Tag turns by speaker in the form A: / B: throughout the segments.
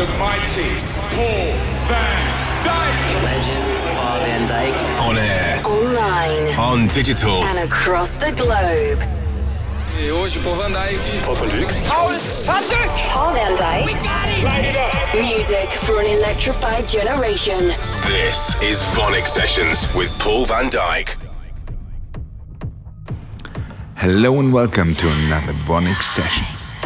A: the mighty Paul van Dyk.
B: Legend Paul van Dyk.
C: On air,
D: Online
C: on digital.
D: and across the globe.
E: E hoje, Paul van Dyk.
D: Paul van Dyk. Music for an electrified generation.
C: This is VONYC Sessions with Paul van Dyk.
F: Hello and welcome to another
C: VONYC Sessions.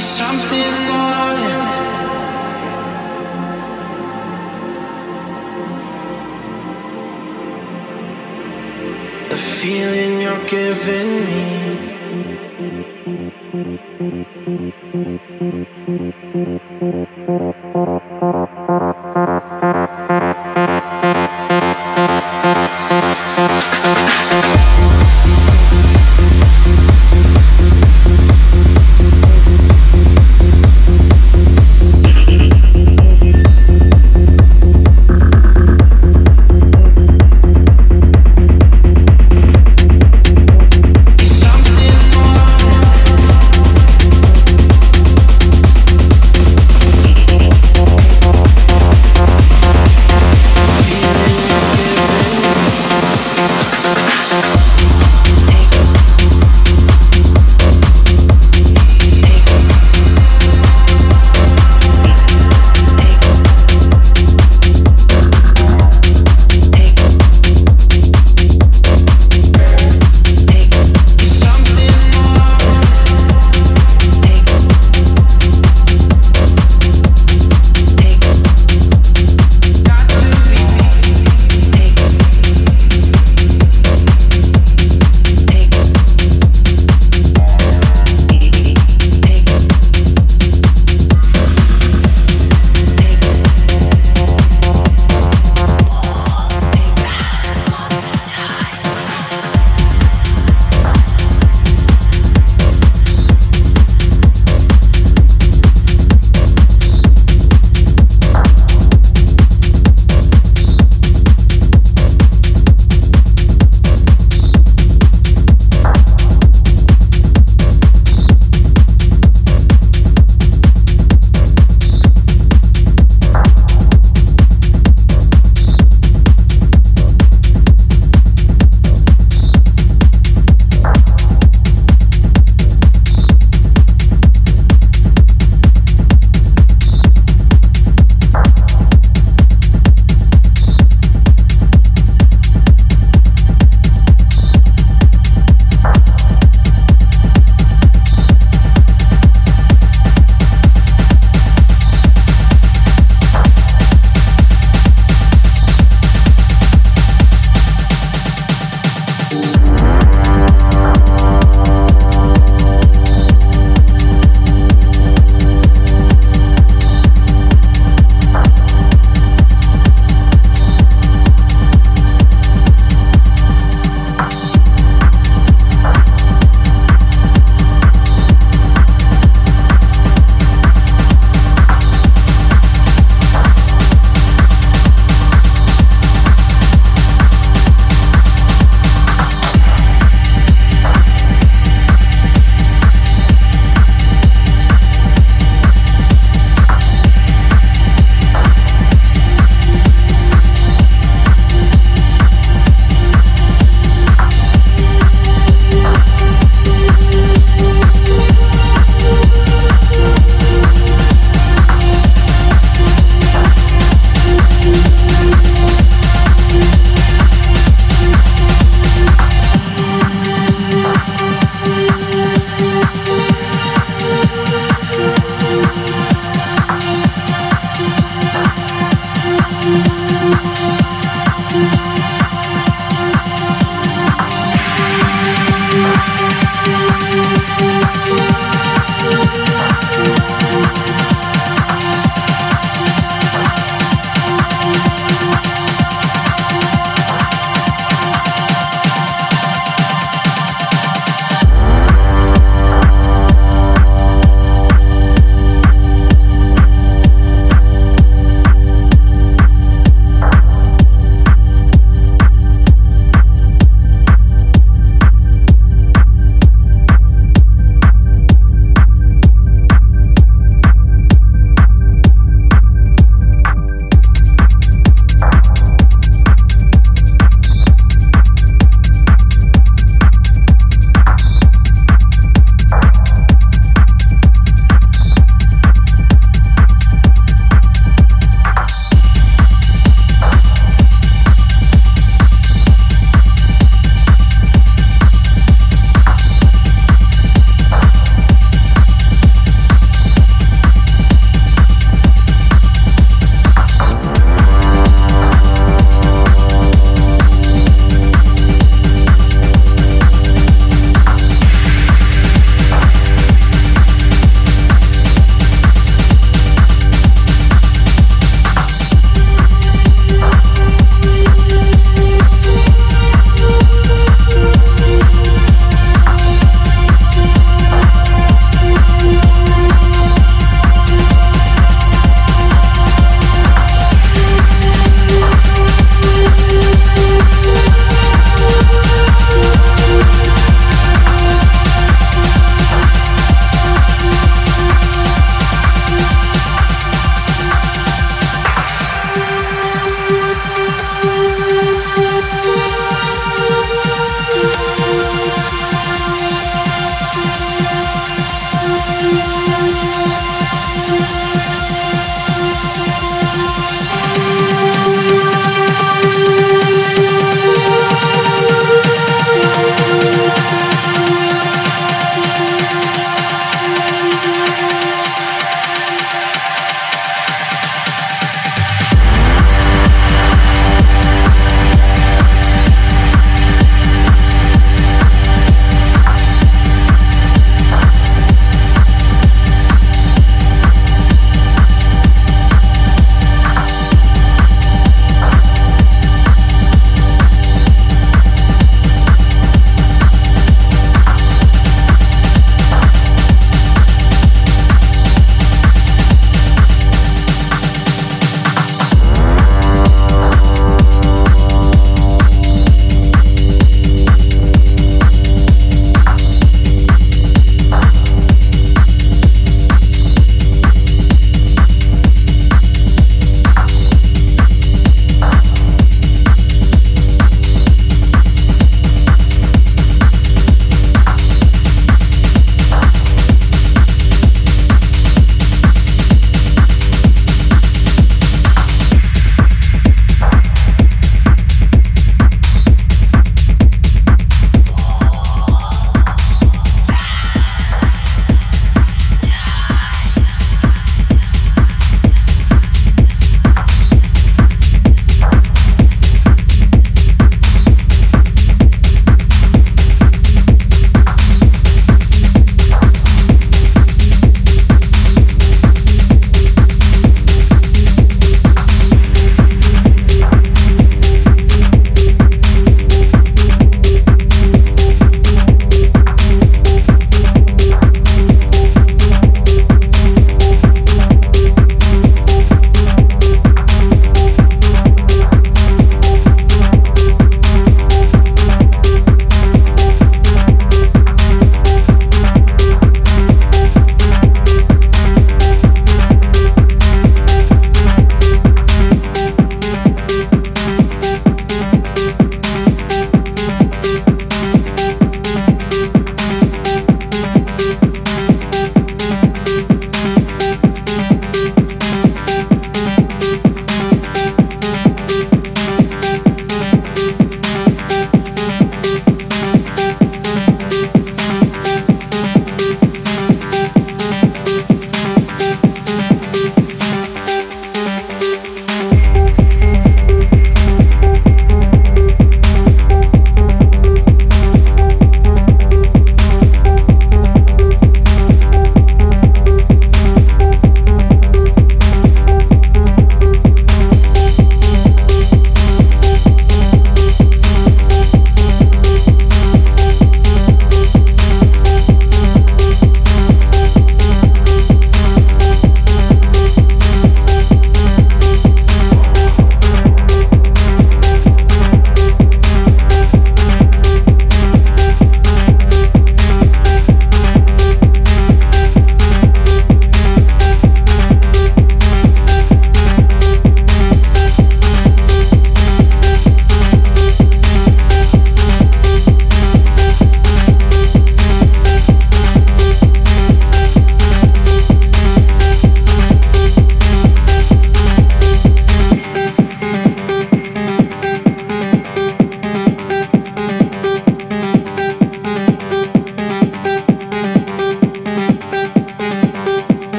C: something more the feeling you're giving me.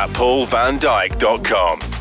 C: At paulvandyk.com.